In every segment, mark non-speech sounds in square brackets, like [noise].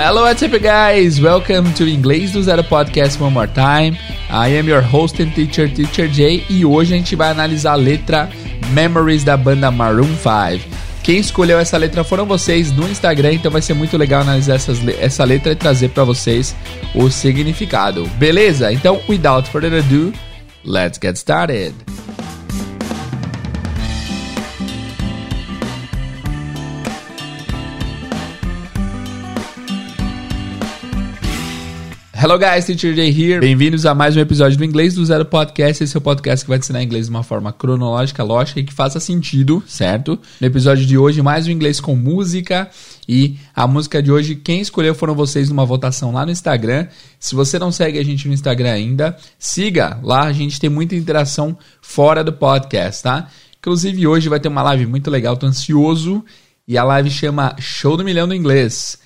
Hello, what's up, guys? Welcome to Inglês do Zero Podcast one more time. I am your host and teacher, Teacher Jay, e hoje a gente vai analisar a letra Memories da banda Maroon 5. Quem escolheu essa letra foram vocês no Instagram, então vai ser muito legal analisar essas, essa letra e trazer para vocês o significado. Beleza? Então, without further ado, let's get started. Hello guys, Teacher Jay here. Bem-vindos a mais um episódio do Inglês do Zero Podcast. Esse é o podcast que vai te ensinar inglês de uma forma cronológica, lógica e que faça sentido, certo? No episódio de hoje, mais um inglês com música. E a música de hoje, quem escolheu foram vocês numa votação lá no Instagram. Se você não segue a gente no Instagram ainda, siga lá, a gente tem muita interação fora do podcast, tá? Inclusive hoje vai ter uma live muito legal, tô ansioso. E a live chama Show do Milhão do Inglês.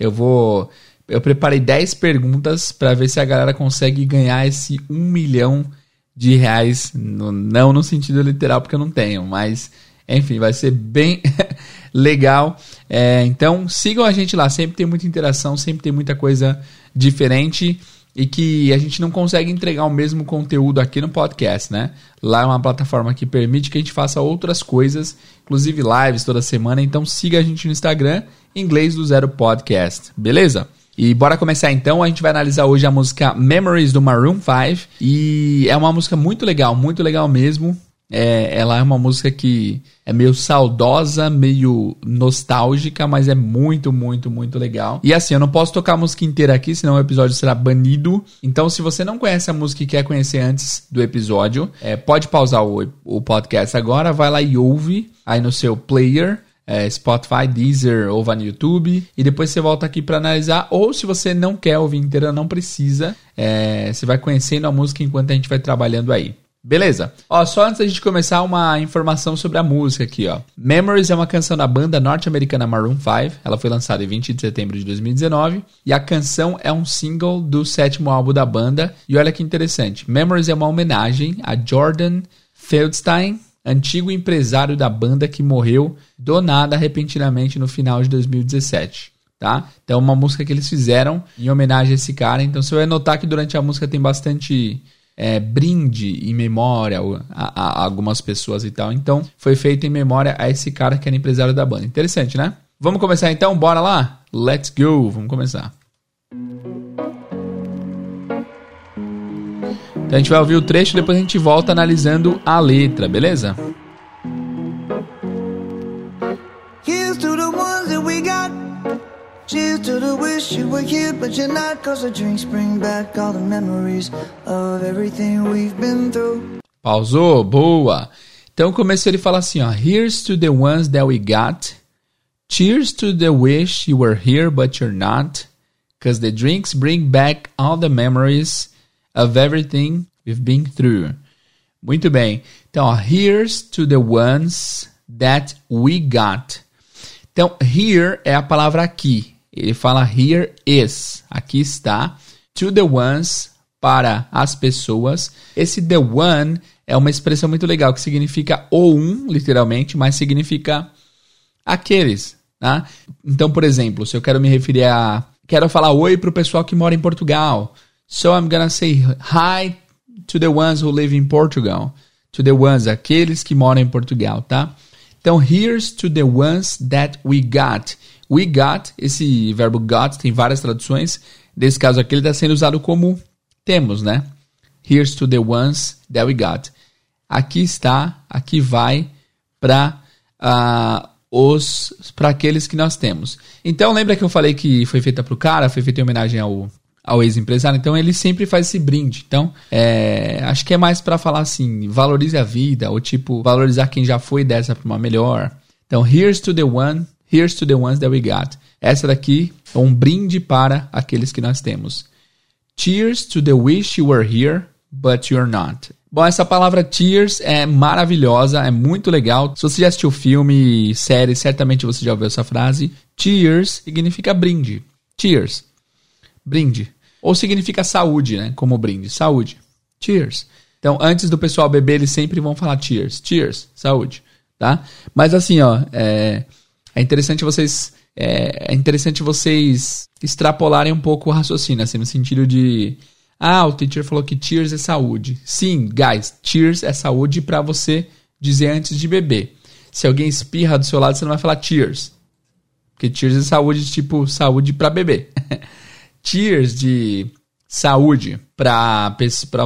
Eu vou eu preparei 10 perguntas para ver se a galera consegue ganhar esse 1 milhão de reais. No, não no sentido literal, porque eu não tenho, mas enfim, vai ser bem [laughs] legal. É, então sigam a gente lá, sempre tem muita interação, sempre tem muita coisa diferente e que a gente não consegue entregar o mesmo conteúdo aqui no podcast, né? Lá é uma plataforma que permite que a gente faça outras coisas, inclusive lives toda semana. Então siga a gente no Instagram, Inglês do Zero Podcast, beleza? E bora começar então, a gente vai analisar hoje a música Memories do Maroon 5 e é uma música muito legal, muito legal mesmo. É, ela é uma música que é meio saudosa, meio nostálgica, mas é muito, muito, muito legal. E assim, eu não posso tocar a música inteira aqui, senão o episódio será banido. Então, se você não conhece a música e quer conhecer antes do episódio, é, pode pausar o, o podcast agora, vai lá e ouve aí no seu player é, Spotify, Deezer ou vá no YouTube e depois você volta aqui para analisar. Ou se você não quer ouvir inteira, não precisa, é, você vai conhecendo a música enquanto a gente vai trabalhando aí. Beleza? Ó, só antes da gente começar, uma informação sobre a música aqui, ó. Memories é uma canção da banda norte-americana Maroon 5. Ela foi lançada em 20 de setembro de 2019. E a canção é um single do sétimo álbum da banda. E olha que interessante. Memories é uma homenagem a Jordan Feldstein, antigo empresário da banda que morreu do nada repentinamente no final de 2017. Tá? Então, uma música que eles fizeram em homenagem a esse cara. Então, você vai notar que durante a música tem bastante é, brinde em memória a, a, algumas pessoas e tal. Então, foi feito em memória a esse cara que era empresário da banda. Interessante, né? Vamos começar então? Bora lá? Let's go! Vamos começar. Então a gente vai ouvir o trecho e depois a gente volta analisando a letra, beleza? Here's to the ones that we got. Cheers to the wish you were here, but you're not. Cause the drinks bring back all the memories of everything we've been through. Pausou, boa. Então começou ele fala assim, ó. Here's to the ones that we got. Cheers to the wish you were here, but you're not. Cause the drinks bring back all the memories of everything we've been through. Muito bem. Então, here's to the ones that we got. Então, here é a palavra aqui. Ele fala here is. Aqui está. To the ones, para as pessoas. Esse the one é uma expressão muito legal que significa o um, literalmente, mas significa aqueles. Tá? Então, por exemplo, se eu quero me referir a. Quero falar oi para o pessoal que mora em Portugal. So I'm gonna say hi to the ones who live in Portugal. To the ones, aqueles que moram em Portugal, tá? Então, here's to the ones that we got. We got, esse verbo got tem várias traduções. Nesse caso aqui, ele está sendo usado como temos, né? Here's to the ones that we got. Aqui está, aqui vai para uh, ah, os para aqueles que nós temos. Então, lembra que eu falei que foi feita para o cara, foi feita em homenagem ao ao ex-empresário. Então ele sempre faz esse brinde. Então, é, acho que é mais para falar assim, valorize a vida, ou tipo, valorizar quem já foi dessa para uma melhor. Então, here's to the one, here's to the ones that we got. Essa daqui é um brinde para aqueles que nós temos. Cheers to the wish you were here, but you're not. Bom, essa palavra tears é maravilhosa, é muito legal. Se você já assistiu filme, série, certamente você já ouviu essa frase. Cheers significa brinde. Cheers. Brinde. Ou significa saúde, né? Como brinde. Saúde. Cheers. Então, antes do pessoal beber, eles sempre vão falar cheers. Cheers. Saúde. Tá? Mas assim, ó, é, é interessante vocês é, é interessante vocês extrapolarem um pouco o raciocínio, assim, no sentido de. Ah, o teacher falou que cheers é saúde. Sim, guys, cheers é saúde para você dizer antes de beber. Se alguém espirra do seu lado, você não vai falar cheers. Porque cheers é saúde, tipo, saúde para beber. [laughs] cheers de saúde para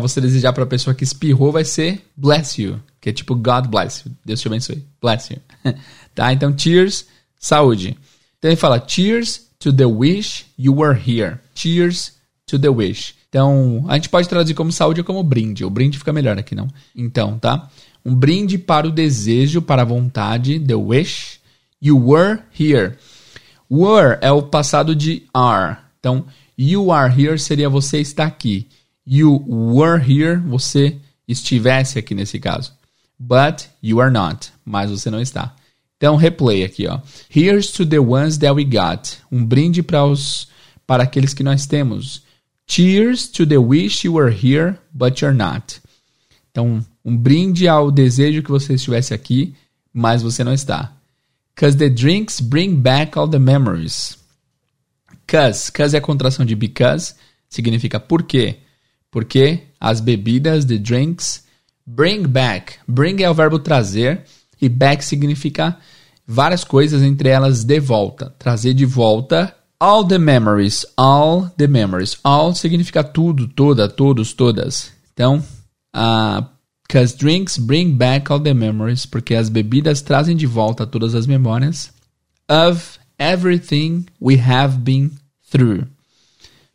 você desejar para a pessoa que espirrou vai ser bless you, que é tipo God bless you. Deus te abençoe. Bless you. [laughs] tá? Então, cheers, saúde. Então ele fala cheers to the wish you were here. Cheers to the wish. Então, a gente pode traduzir como saúde ou como brinde. O brinde fica melhor aqui, não? Então, tá? Um brinde para o desejo, para a vontade, the wish. You were here. Were é o passado de are. Então, You are here seria você está aqui. You were here, você estivesse aqui nesse caso. But you are not, mas você não está. Então, replay aqui, ó. Here's to the ones that we got. Um brinde para os para aqueles que nós temos. Cheers to the wish you were here, but you're not. Então, um brinde ao desejo que você estivesse aqui, mas você não está. Cause the drinks bring back all the memories. Cause. Cause é a contração de because. Significa por quê. Porque as bebidas, the drinks, bring back. Bring é o verbo trazer e back significa várias coisas, entre elas de volta. Trazer de volta all the memories. All the memories. All significa tudo, toda, todos, todas. Então, uh, Cause drinks bring back all the memories, porque as bebidas trazem de volta todas as memórias of everything we have been through.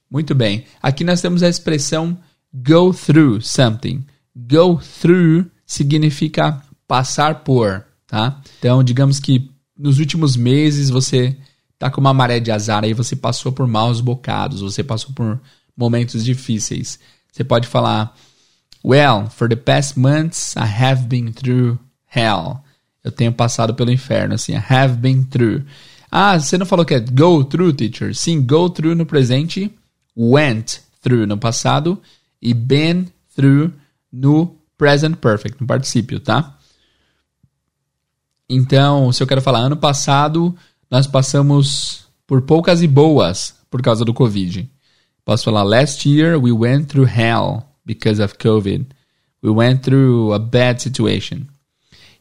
Muito bem. Aqui nós temos a expressão go through something. Go through significa passar por, tá? Então, digamos que nos últimos meses você tá com uma maré de azar aí, você passou por maus bocados, você passou por momentos difíceis. Você pode falar Well, for the past months I have been through hell. Eu tenho passado pelo inferno, assim, I have been through. Ah, você não falou que é go through, teacher? Sim, go through no presente, went through no passado e been through no present perfect, no particípio, tá? Então, se eu quero falar ano passado, nós passamos por poucas e boas por causa do Covid. Posso falar last year we went through hell because of COVID. We went through a bad situation.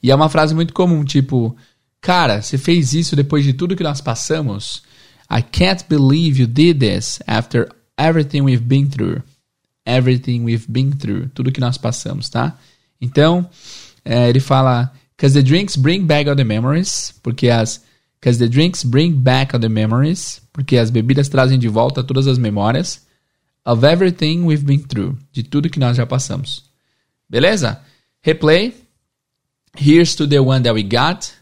E é uma frase muito comum, tipo, Cara, você fez isso depois de tudo que nós passamos? I can't believe you did this after everything we've been through. Everything we've been through. Tudo que nós passamos, tá? Então, é, ele fala: Cause the drinks bring back all the memories. Porque as. Cause the drinks bring back all the memories. Porque as bebidas trazem de volta todas as memórias. Of everything we've been through. De tudo que nós já passamos. Beleza? Replay. Here's to the one that we got.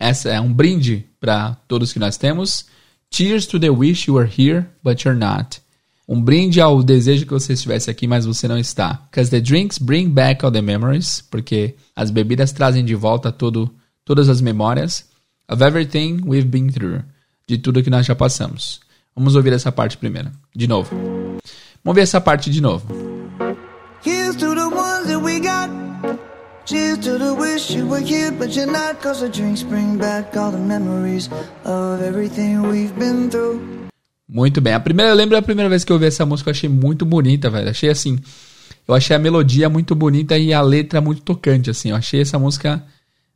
Essa é um brinde para todos que nós temos. Cheers to the wish you were here, but you're not. Um brinde ao desejo que você estivesse aqui, mas você não está. Because the drinks bring back all the memories, porque as bebidas trazem de volta todo, todas as memórias of everything we've been through, de tudo que nós já passamos. Vamos ouvir essa parte primeiro, de novo. Vamos ver essa parte de novo. Here's to the Cheers to the wish you were here, but you're not. Cause the drinks bring back all the memories of everything we've been through. Muito bem. A primeira, eu lembro da primeira vez que eu ouvi essa música, eu achei muito bonita, velho. Achei assim. Eu achei a melodia muito bonita e a letra muito tocante, assim. Eu achei essa música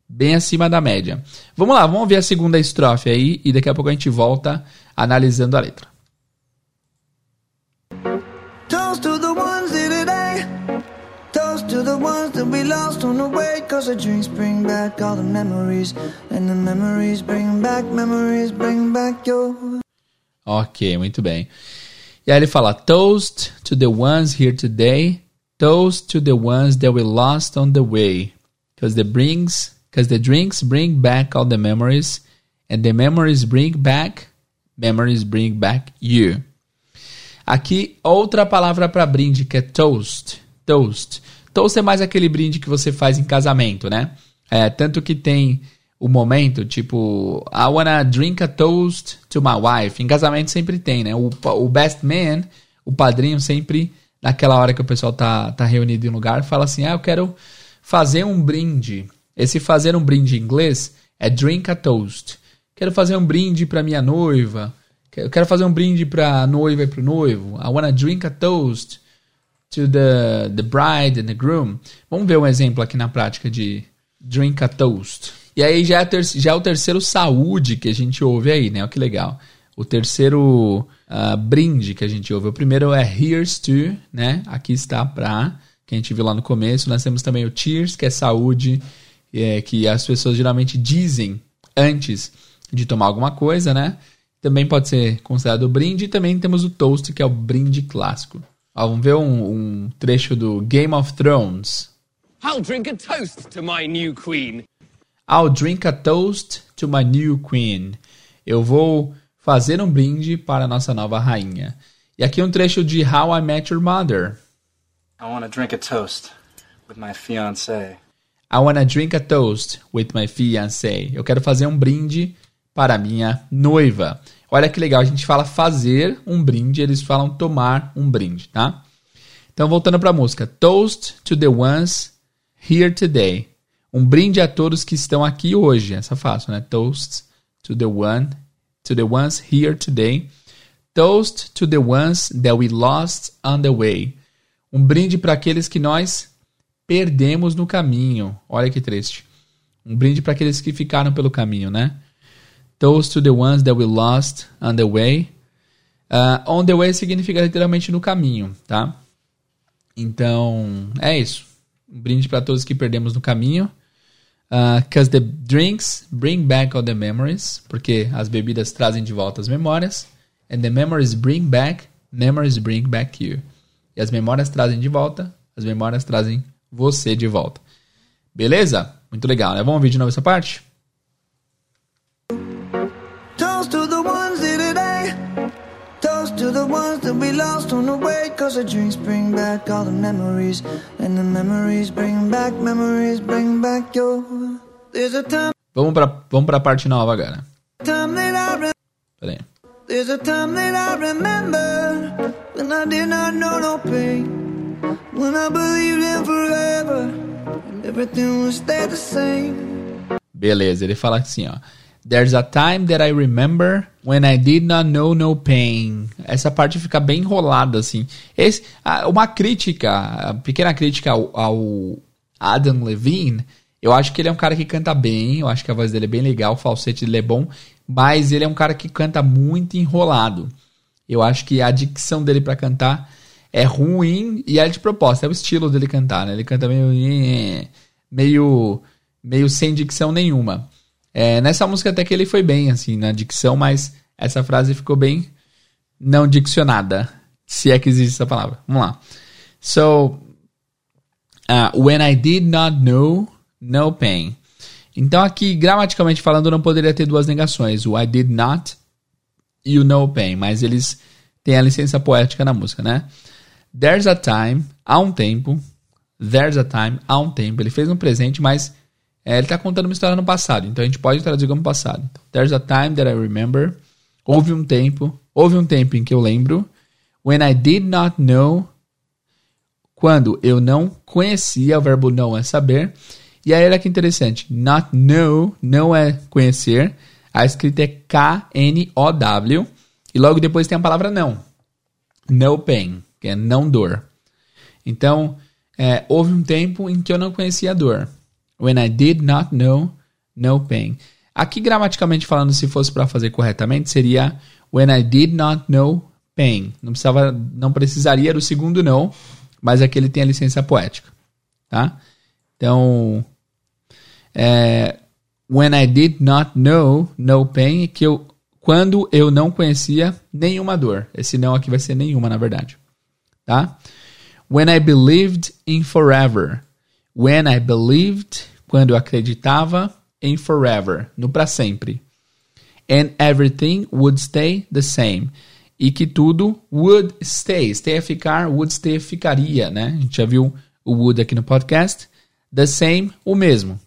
bem acima da média. Vamos lá, vamos ouvir a segunda estrofe aí e daqui a pouco a gente volta analisando a letra. Cause the drinks bring back all the memories And the memories bring back, memories bring back your... Ok, muito bem. E aí ele fala, Toast to the ones here today Toast to the ones that we lost on the way Cause the brings, cause the drinks bring back all the memories And the memories bring back, memories bring back you Aqui, outra palavra para brinde que é toast. Toast. Toast é mais aquele brinde que você faz em casamento, né? É, tanto que tem o momento, tipo, I wanna drink a toast to my wife. Em casamento sempre tem, né? O, o best man, o padrinho, sempre, naquela hora que o pessoal tá, tá reunido em um lugar, fala assim: ah, eu quero fazer um brinde. Esse fazer um brinde em inglês é drink a toast. quero fazer um brinde para minha noiva. Eu quero fazer um brinde para a noiva e para o noivo. I wanna drink a toast to the, the bride and the groom. Vamos ver um exemplo aqui na prática de drink a toast. E aí já é, ter, já é o terceiro saúde que a gente ouve aí, né? Olha que legal. O terceiro uh, brinde que a gente ouve. O primeiro é here's to, né? Aqui está pra, que a gente viu lá no começo. Nós temos também o cheers, que é saúde, é, que as pessoas geralmente dizem antes de tomar alguma coisa, né? Também pode ser considerado brinde. E também temos o toast, que é o brinde clássico. Ó, vamos ver um, um trecho do Game of Thrones. I'll drink a toast to my new queen. I'll drink a toast to my new queen. Eu vou fazer um brinde para a nossa nova rainha. E aqui um trecho de How I Met Your Mother. I want to drink a toast with my fiancée. I want to drink a toast with my fiancée. Eu quero fazer um brinde para minha noiva. Olha que legal, a gente fala fazer um brinde, eles falam tomar um brinde, tá? Então voltando para a música. Toast to the ones here today. Um brinde a todos que estão aqui hoje. Essa fácil, né? Toast to the one, to the ones here today. Toast to the ones that we lost on the way. Um brinde para aqueles que nós perdemos no caminho. Olha que triste. Um brinde para aqueles que ficaram pelo caminho, né? Toast to the ones that we lost on the way. Uh, on the way significa literalmente no caminho, tá? Então, é isso. Um brinde para todos que perdemos no caminho. Because uh, the drinks bring back all the memories. Porque as bebidas trazem de volta as memórias. And the memories bring back, memories bring back you. E as memórias trazem de volta, as memórias trazem você de volta. Beleza? Muito legal, né? Vamos ouvir de novo essa parte? To we lost on the way. Cause the drinks bring back all the memories. And the memories bring back, memories bring back your. There's a time. Vamos pra, vamos pra parte nova agora. Peraí. There's a time that I remember when I did not know no pain. When I believed in forever and everything would stay the same. Beleza, ele fala assim, ó. There's a time that I remember when I did not know no pain. Essa parte fica bem enrolada, assim. Esse, uma crítica, pequena crítica ao, ao, Adam Levine. Eu acho que ele é um cara que canta bem. Eu acho que a voz dele é bem legal, o falsete dele é bom. Mas ele é um cara que canta muito enrolado. Eu acho que a dicção dele para cantar é ruim e é de proposta. É o estilo dele cantar, né? Ele canta meio. meio. meio sem dicção nenhuma. É, nessa música até que ele foi bem, assim, na dicção, mas essa frase ficou bem não diccionada, se é que existe essa palavra. Vamos lá. So, uh, when I did not know, no pain. Então aqui, gramaticalmente falando, não poderia ter duas negações, o I did not e o no pain, mas eles têm a licença poética na música, né? There's a time, há um tempo, there's a time, há um tempo. Ele fez um presente, mas é, ele está contando uma história no passado, então a gente pode traduzir como passado. Então, There's a time that I remember. Houve um tempo, houve um tempo em que eu lembro. When I did not know. Quando eu não conhecia, o verbo know é saber. E aí olha que interessante. Not know, não é conhecer. A escrita é K-N-O-W. E logo depois tem a palavra não. No pain, que é não dor. Então, é, houve um tempo em que eu não conhecia a dor. When I did not know, no pain. Aqui, gramaticalmente falando, se fosse para fazer corretamente, seria When I did not know pain. Não, precisava, não precisaria do segundo não, mas aqui ele tem a licença poética. Tá? Então, é, When I did not know no pain, que eu, quando eu não conhecia nenhuma dor. Esse não aqui vai ser nenhuma, na verdade. Tá? When I believed in forever. When I believed, quando eu acreditava, in forever, no para sempre. And everything would stay the same. E que tudo would stay. Stay é ficar, would stay ficaria, né? A gente já viu o would aqui no podcast. The same, o mesmo.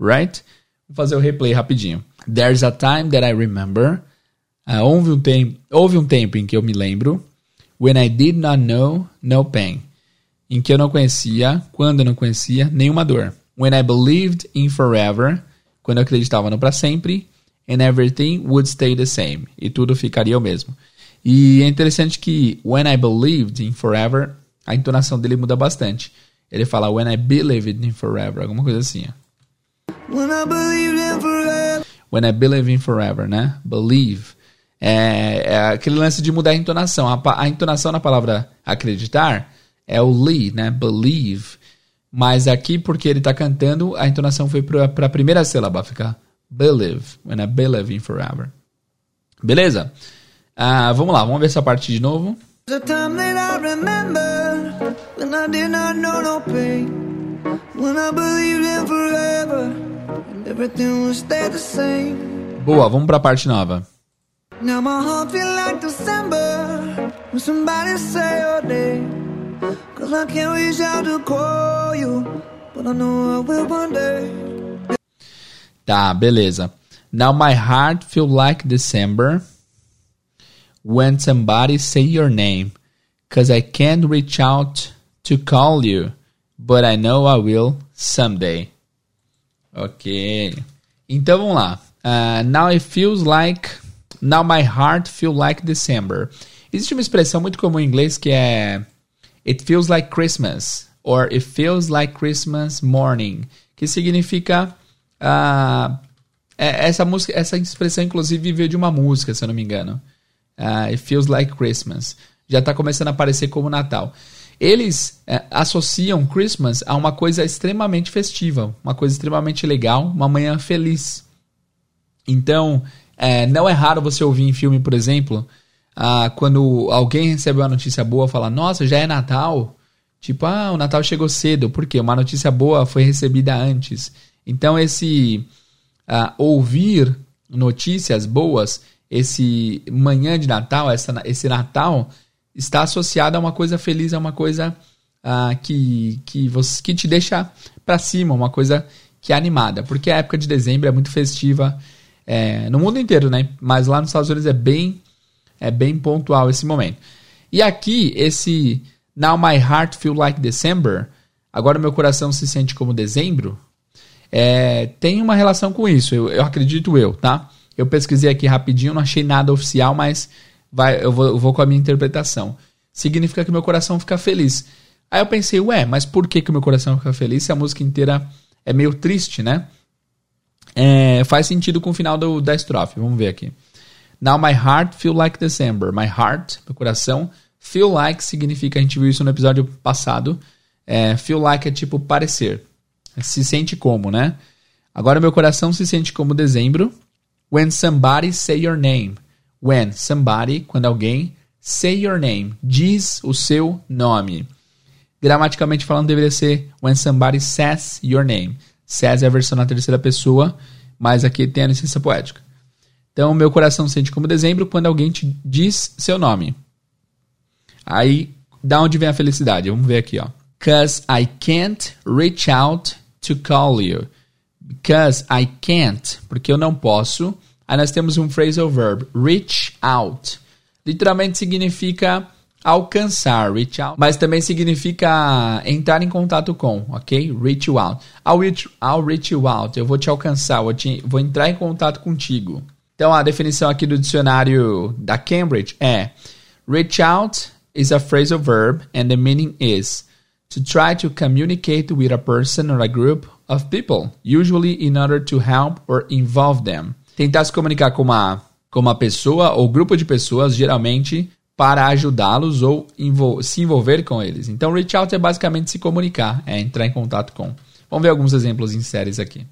Right? Vou fazer o replay rapidinho. There's a time that I remember. Uh, houve, um tempo, houve um tempo em que eu me lembro. When I did not know, no pain em que eu não conhecia, quando eu não conhecia, nenhuma dor. When I believed in forever, quando eu acreditava no para sempre. and everything would stay the same. E tudo ficaria o mesmo. E é interessante que when I believed in forever, a entonação dele muda bastante. Ele fala when I believed in forever, alguma coisa assim. When I believed in forever. When I believe in forever, né? Believe. É, é aquele lance de mudar a entonação. A, a, entonação na palavra acreditar é o li, né? Believe. Mas aqui, porque ele está cantando, a entonação foi para a primeira sílaba, fica believe. When I believe in forever. Beleza? Ah, vamos lá, vamos ver essa parte de novo. The time that I remember when I did not know no pain. When I believed in forever and everything would stay the same. Boa, vamos para a parte nova. Now my heart feel like December when somebody say your name. Cause I can't reach out to call you, but I know I will one day. Tá, beleza. Now my heart feel like December when somebody say your name, cause I can't reach out to call you, but I know I will someday. Ok. Então vamos lá. Uh, now it feels like. Now my heart feel like December. Existe uma expressão muito comum em inglês que é It feels like Christmas or It feels like Christmas morning, que significa uh, essa música, essa expressão inclusive veio de uma música, se eu não me engano. Uh, It Feels Like Christmas. Já está começando a aparecer como Natal. Eles uh, associam Christmas a uma coisa extremamente festiva, uma coisa extremamente legal, uma manhã feliz. Então, uh, não é raro você ouvir em filme, por exemplo, uh, quando alguém recebe uma notícia boa, fala: Nossa, já é Natal. Tipo, ah, o Natal chegou cedo. Por quê? Uma notícia boa foi recebida antes. Então, esse ouvir notícias boas esse manhã de Natal, essa, esse Natal, está associado a uma coisa feliz, a uma coisa uh, que, que, você, que te deixa para cima, uma coisa que é animada. Porque a época de dezembro é muito festiva é, no mundo inteiro, né? Mas lá nos Estados Unidos é bem, é bem pontual esse momento. E aqui, esse Now My Heart Feel Like December, agora meu coração se sente como dezembro, é, tem uma relação com isso, eu, eu acredito eu, tá? Eu pesquisei aqui rapidinho, não achei nada oficial, mas vai, eu, vou, eu vou com a minha interpretação. Significa que meu coração fica feliz. Aí eu pensei, ué, mas por que, que meu coração fica feliz se a música inteira é meio triste, né? É, faz sentido com o final do, da estrofe. Vamos ver aqui. Now my heart feel like December. My heart, meu coração. Feel like significa, a gente viu isso no episódio passado. É, feel like é tipo parecer. Se sente como, né? Agora meu coração se sente como dezembro. When somebody say your name. When somebody, quando alguém, say your name, diz o seu nome. Gramaticalmente falando, deveria ser when somebody says your name. Says é a versão na terceira pessoa, mas aqui tem a licença poética. Então, meu coração sente como dezembro quando alguém te diz seu nome. Aí, da onde vem a felicidade? Vamos ver aqui, ó. Cause I can't reach out to call you. Because I can't, porque eu não posso. Aí nós temos um phrasal verb, reach out. Literalmente significa alcançar, reach out, mas também significa entrar em contato com, ok? Reach out. I'll reach, I'll reach you out. Eu vou te alcançar, vou, te, vou entrar em contato contigo. Então a definição aqui do dicionário da Cambridge é reach out is a phrasal verb and the meaning is to try to communicate with a person or a group of people, usually in order to help or involve them. Tentar se comunicar com uma, com uma pessoa ou grupo de pessoas, geralmente para ajudá-los ou envol se envolver com eles. Então, reach out é basicamente se comunicar, é entrar em contato com. Vamos ver alguns exemplos em séries aqui.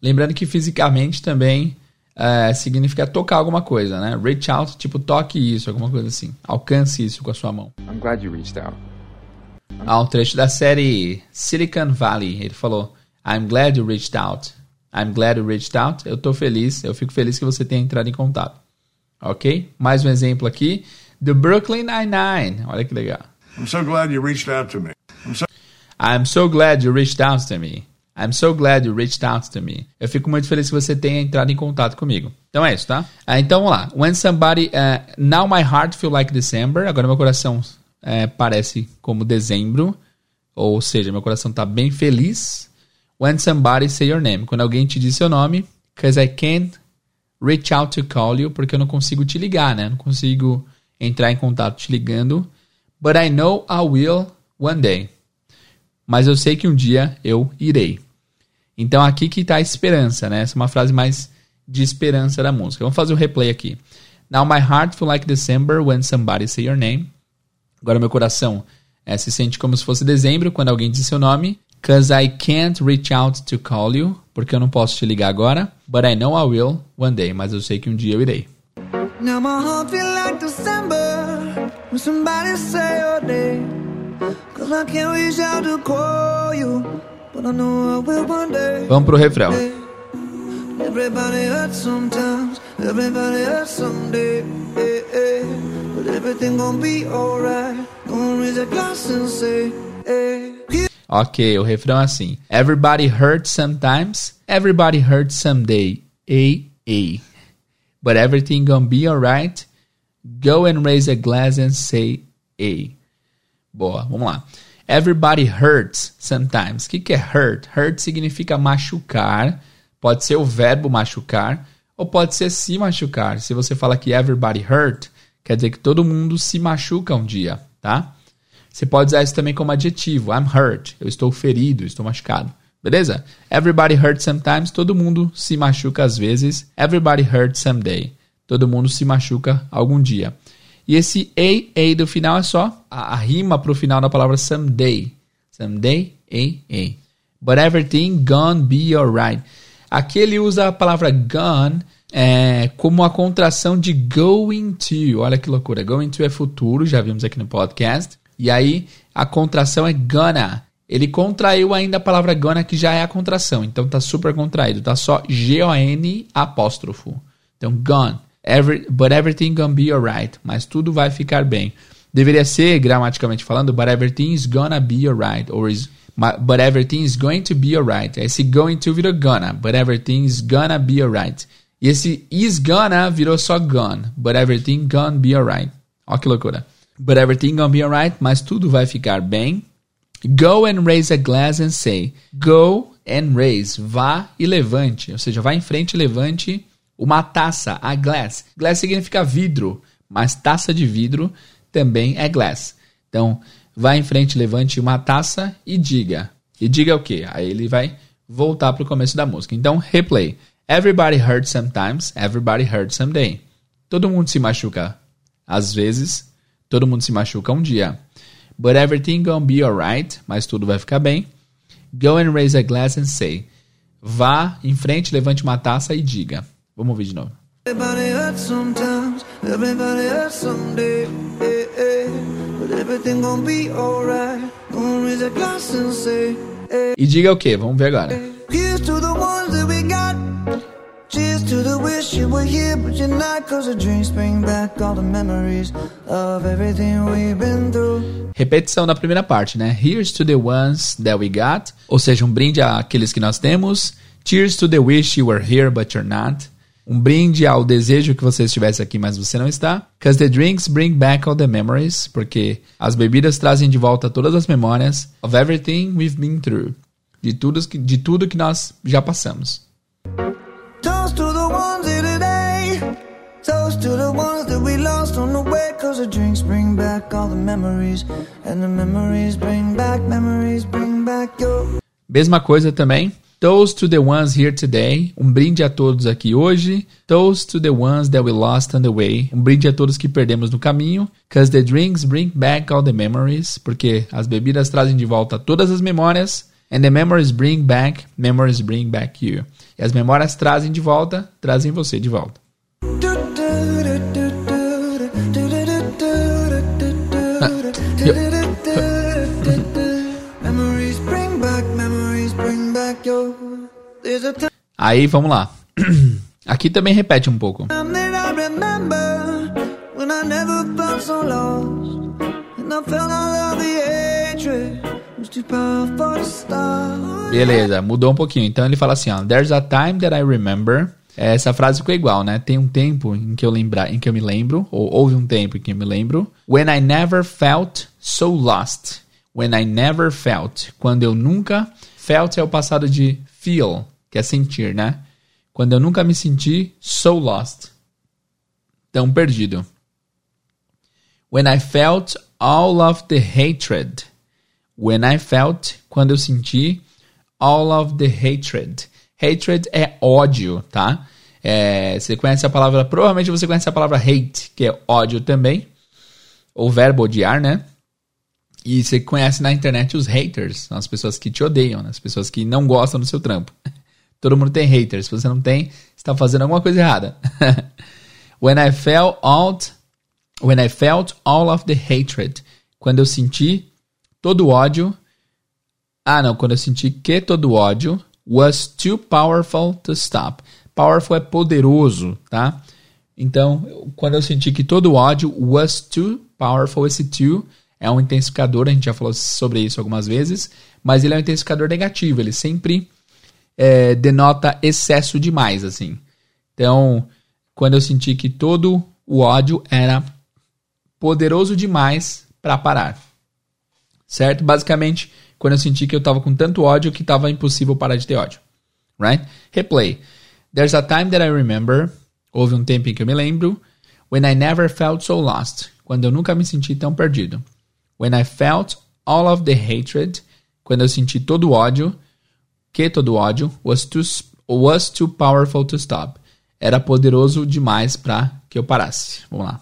Lembrando que fisicamente também é, significa tocar alguma coisa, né? Reach out, tipo toque isso, alguma coisa assim. Alcance isso com a sua mão. I'm glad you reached out. Ah, um trecho da série Silicon Valley. Ele falou: I'm glad you reached out. I'm glad you reached out. Eu tô feliz, eu fico feliz que você tenha entrado em contato. Ok? Mais um exemplo aqui. The Brooklyn Nine-Nine. Olha que legal. I'm so glad you reached out to me. I'm so... I'm so glad you reached out to me. I'm so glad you reached out to me. Eu fico muito feliz que você tenha entrado em contato comigo. Então é isso, tá? Ah, então vamos lá. When somebody. Uh, now my heart feel like December. Agora meu coração uh, parece como dezembro. Ou seja, meu coração tá bem feliz. When somebody say your name. Quando alguém te diz seu nome. Because I can't reach out to call you, porque eu não consigo te ligar, né? Não consigo entrar em contato te ligando. But I know I will one day. Mas eu sei que um dia eu irei. Então aqui que está a esperança, né? Essa é uma frase mais de esperança da música. Vamos fazer o um replay aqui. Now my heart feel like December when somebody say your name. Agora meu coração é, se sente como se fosse dezembro quando alguém diz seu nome. Cause I can't reach out to call you. Porque eu não posso te ligar agora. But I know I will one day. Mas eu sei que um dia eu irei. Now my heart feel like December when somebody say your name. Cause I can't reach out to call you. Vamos pro refrão. Ok, o refrão é assim. Everybody hurts sometimes, everybody hurts someday. Ei, ei. But everything gonna be alright. Go and raise a glass and say, ei. Boa, vamos lá. Everybody hurts sometimes. O que, que é hurt? Hurt significa machucar Pode ser o verbo machucar ou pode ser se machucar. Se você fala que everybody hurt, quer dizer que todo mundo se machuca um dia, tá? Você pode usar isso também como adjetivo. I'm hurt. Eu estou ferido, estou machucado. Beleza? Everybody hurts sometimes. Todo mundo se machuca às vezes. Everybody hurts someday. Todo mundo se machuca algum dia. E esse a, a do final é só a, a rima para o final da palavra someday. Someday, a, a. But everything gonna be alright. Aqui ele usa a palavra gone é, como a contração de going to. Olha que loucura. Going to é futuro, já vimos aqui no podcast. E aí a contração é gonna. Ele contraiu ainda a palavra gonna, que já é a contração. Então tá super contraído. Tá só G-O-N apóstrofo. Então gone. Every, but everything gonna be alright. Mas tudo vai ficar bem. Deveria ser, gramaticalmente falando, but everything is gonna be alright. Or is but everything is going to be alright. Esse going to virou gonna, but everything is gonna be alright. E esse is gonna virou só gone, but everything gonna be alright. Ó que loucura. But everything gonna be alright, mas tudo vai ficar bem. Go and raise a glass and say. Go and raise. Vá e levante. Ou seja, vá em frente e levante uma taça, a glass. Glass significa vidro, mas taça de vidro também é glass. Então, vá em frente, levante uma taça e diga. E diga o quê? Aí ele vai voltar para o começo da música. Então, replay. Everybody hurts sometimes, everybody hurts someday. Todo mundo se machuca às vezes, todo mundo se machuca um dia. But everything gonna be alright, mas tudo vai ficar bem. Go and raise a glass and say. Vá em frente, levante uma taça e diga. Vamos ouvir de novo. Everybody hurts sometimes, everybody hurts someday. Everything gonna be alright. Gonna raise a glass and say, hey. E diga o que? Vamos ver agora. Here's to the ones that we got. Cheers to the wish you were here, but you're not. Cause the drinks bring back all the memories of everything we've been through. Repetição da primeira parte, né? Here's to the ones that we got. Ou seja, um brinde àqueles que nós temos. Cheers to the wish you were here, but you're not. Um brinde ao desejo que você estivesse aqui, mas você não está. Because the drinks bring back all the memories. Porque as bebidas trazem de volta todas as memórias of everything we've been through. De tudo, de tudo que nós já passamos. Toast to the ones today. Toast to the ones that we lost on the way. Cause the drinks bring back all the memories. And the memories bring back, memories bring back your... Mesma coisa também. Toast to the ones here today. Um brinde a todos aqui hoje. Toast to the ones that we lost on the way. Um brinde a todos que perdemos no caminho. Cause the drinks bring back all the memories. Porque as bebidas trazem de volta todas as memórias. And the memories bring back, memories bring back you. E as memórias trazem de volta, trazem você de volta. Aí vamos lá. [clears throat] Aqui também repete um pouco. Beleza, mudou um pouquinho. Então ele fala assim, ó, There's a time that I remember. Essa frase ficou igual, né? Tem um tempo em que eu lembrar, em que eu me lembro, ou houve um tempo em que eu me lembro. When I never felt so lost. When I never felt. Quando eu nunca felt é o passado de feel, que é sentir, né? Quando eu nunca me senti so lost. Tão perdido. When I felt all of the hatred. When I felt, quando eu senti all of the hatred. Hatred é ódio, tá? É, você conhece a palavra, provavelmente você conhece a palavra hate, que é ódio também. O verbo odiar, né? E você conhece na internet os haters, as pessoas que te odeiam, né? as pessoas que não gostam do seu trampo. Todo mundo tem haters. Se você não tem, está fazendo alguma coisa errada. [laughs] when I felt out, when I felt all of the hatred, quando eu senti todo o ódio. Ah, não, quando eu senti que todo o ódio was too powerful to stop. Powerful é poderoso, tá? Então, quando eu senti que todo o ódio was too powerful, esse too é um intensificador, a gente já falou sobre isso algumas vezes, mas ele é um intensificador negativo, ele sempre é, denota excesso demais, assim. Então, quando eu senti que todo o ódio era poderoso demais para parar. Certo? Basicamente, quando eu senti que eu estava com tanto ódio que estava impossível parar de ter ódio. Right? Replay. There's a time that I remember. Houve um tempo em que eu me lembro. When I never felt so lost. Quando eu nunca me senti tão perdido. When I felt all of the hatred, quando eu senti todo o ódio, que todo ódio, was too, was too powerful to stop. Era poderoso demais para que eu parasse. Vamos lá.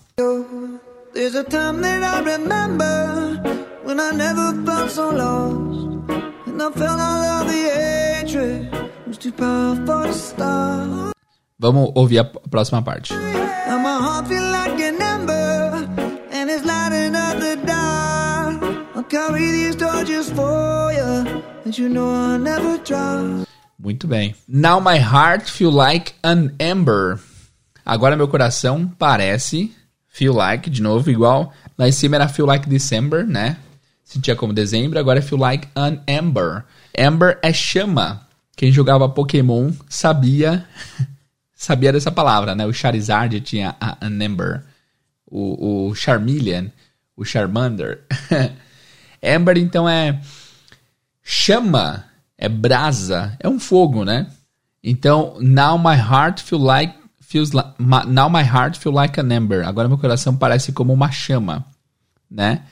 There's a time that I remember when I never felt so lost. And I felt all of the hatred was too powerful to stop. Vamos ouvir a próxima parte. And my heart feel like an ember and it's lighting up the dark carry these torches for Muito bem. Now my heart feel like an ember. Agora meu coração parece feel like, de novo, igual. Lá em cima era feel like December, né? Sentia como dezembro, agora é feel like an ember. Ember é chama. Quem jogava Pokémon sabia [laughs] sabia dessa palavra, né? O Charizard tinha a, an ember. O, o Charmeleon, o Charmander. [laughs] Ember, então, é chama, é brasa, é um fogo, né? Então, now my heart feel like, feels like, now my heart feel like an ember. Agora meu coração parece como uma chama, né?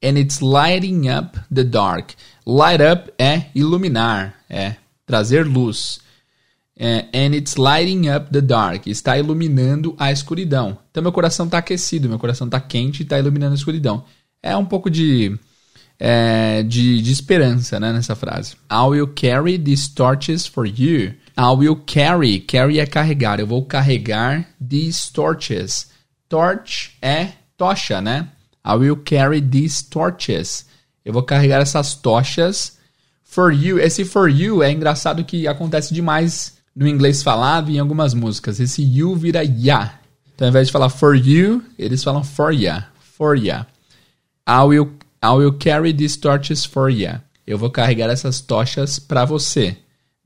And it's lighting up the dark. Light up é iluminar, é trazer luz. É, and it's lighting up the dark. Está iluminando a escuridão. Então meu coração está aquecido, meu coração está quente e está iluminando a escuridão. É um pouco de é, de, de esperança né, nessa frase. I will carry these torches for you. I will carry. Carry é carregar. Eu vou carregar these torches. Torch é tocha, né? I will carry these torches. Eu vou carregar essas tochas for you. Esse for you é engraçado que acontece demais no inglês falado em algumas músicas. Esse you vira ya. Então, ao invés de falar for you, eles falam for ya. For ya. I will I will carry these torches for you. Eu vou carregar essas tochas para você.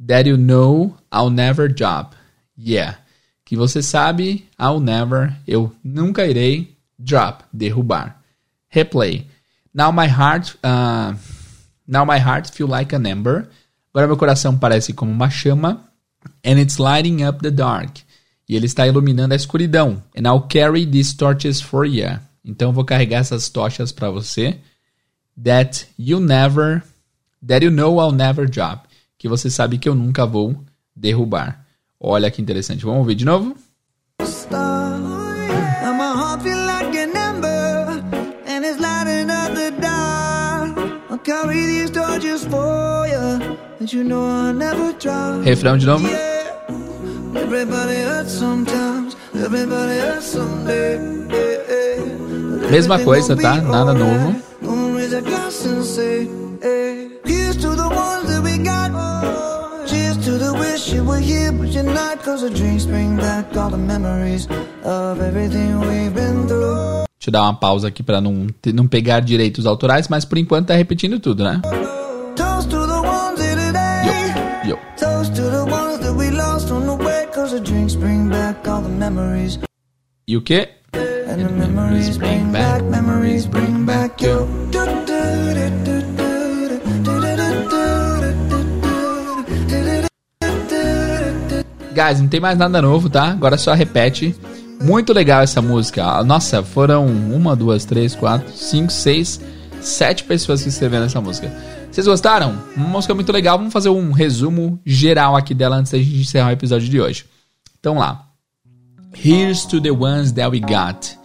That you know I'll never drop. Yeah. Que você sabe, I'll never, eu nunca irei drop, derrubar. Replay. Now my heart, uh, now my heart feel like an ember. Agora meu coração parece como uma chama. And it's lighting up the dark. E ele está iluminando a escuridão. And I'll carry these torches for you. Então vou carregar essas tochas para você that you never, that you know I'll never drop, que você sabe que eu nunca vou derrubar. Olha que interessante. Vamos ouvir de novo? Refrão de novo. Mesma coisa, tá? Nada novo raise a glass and say, hey, here's to the ones that we got. Cheers to the wish you were here, but you're not. Cause the drinks bring back all the memories of everything we've been through. Deixa eu dar uma pausa aqui para não, não pegar direitos autorais, mas por enquanto tá repetindo tudo, né? Toast to the ones here today. Yo, yo. Toast to the ones that we lost on the way, cause the drinks bring back all the memories. E o quê? And the memories bring back, memories bring. Guys, não tem mais nada novo, tá? Agora só repete. Muito legal essa música. Nossa, foram uma, duas, três, quatro, cinco, seis, sete pessoas que escreveram essa música. Vocês gostaram? Uma música muito legal. Vamos fazer um resumo geral aqui dela antes da gente encerrar o episódio de hoje. Então lá. Here's to the ones that we got.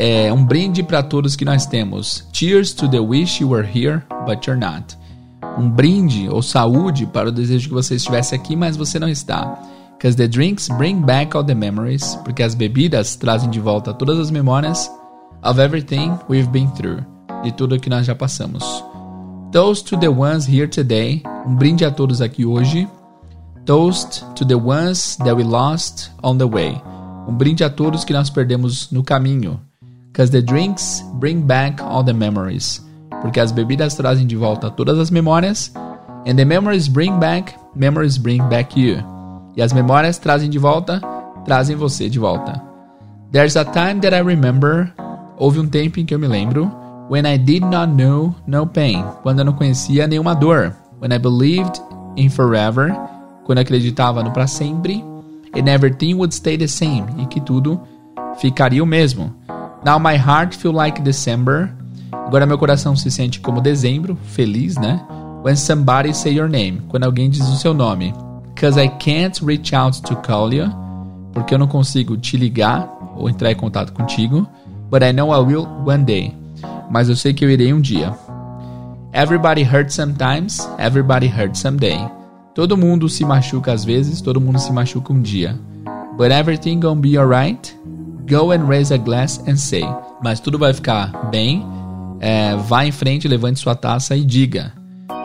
É um brinde para todos que nós temos. Cheers to the wish you were here, but you're not. Um brinde ou saúde para o desejo que você estivesse aqui, mas você não está. Because the drinks bring back all the memories. Porque as bebidas trazem de volta todas as memórias of everything we've been through. De tudo que nós já passamos. Toast to the ones here today. Um brinde a todos aqui hoje. Toast to the ones that we lost on the way. Um brinde a todos que nós perdemos no caminho. Because the drinks bring back all the memories. Porque as bebidas trazem de volta todas as memórias. And the memories bring back, memories bring back you. E as memórias trazem de volta, trazem você de volta. There's a time that I remember. Houve um tempo em que eu me lembro. When I did not know no pain. Quando eu não conhecia nenhuma dor. When I believed in forever quando acreditava no para sempre, and everything would stay the same, e que tudo ficaria o mesmo. Now my heart feel like December. Agora meu coração se sente como dezembro, feliz, né? When somebody say your name, quando alguém diz o seu nome. Cause I can't reach out to call you, porque eu não consigo te ligar ou entrar em contato contigo. But I know I will one day. Mas eu sei que eu irei um dia. Everybody hurts sometimes, everybody hurts someday. Todo mundo se machuca às vezes, todo mundo se machuca um dia. But everything gonna be alright. Go and raise a glass and say. Mas tudo vai ficar bem. É, vá em frente, levante sua taça e diga.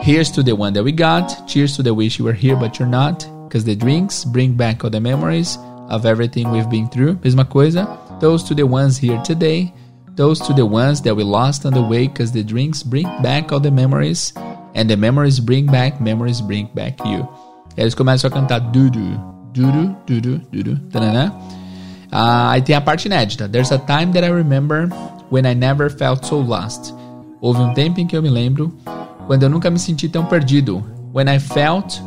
Here's to the one that we got. Cheers to the wish you were here but you're not. Because the drinks bring back all the memories of everything we've been through. Mesma coisa. Those to the ones here today. Those to the ones that we lost on the way. Because the drinks bring back all the memories And the memories bring back, memories bring back you. Eles começam a cantar dudu, dudu, dudu, dudu, tanana. Uh, aí tem a parte inédita. There's a time that I remember when I never felt so lost. Houve um tempo em que eu me lembro quando eu nunca me senti tão perdido. When I felt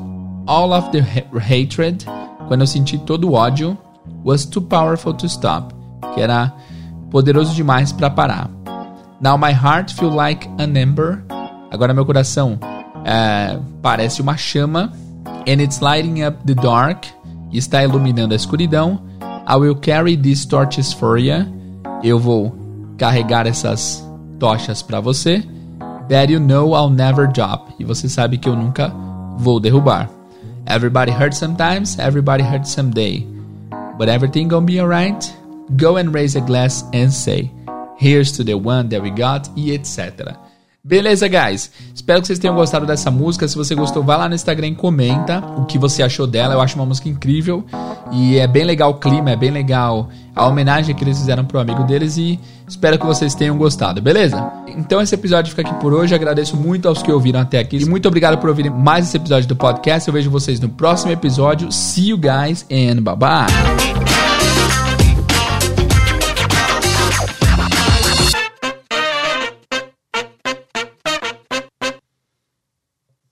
all of the hatred, quando eu senti todo o ódio, was too powerful to stop, que era poderoso demais para parar. Now my heart feel like an ember Agora meu coração é, parece uma chama. And it's lighting up the dark. Está iluminando a escuridão. I will carry these torches for you. Eu vou carregar essas tochas para você. That you know I'll never drop. E você sabe que eu nunca vou derrubar. Everybody hurts sometimes, everybody hurts someday. But everything gonna be alright. Go and raise a glass and say, Here's to the one that we got, e etc. Beleza, guys? Espero que vocês tenham gostado dessa música. Se você gostou, vai lá no Instagram e comenta o que você achou dela. Eu acho uma música incrível e é bem legal o clima, é bem legal a homenagem que eles fizeram pro amigo deles e espero que vocês tenham gostado, beleza? Então esse episódio fica aqui por hoje. Agradeço muito aos que ouviram até aqui e muito obrigado por ouvirem mais esse episódio do podcast. Eu vejo vocês no próximo episódio. See you guys and bye bye.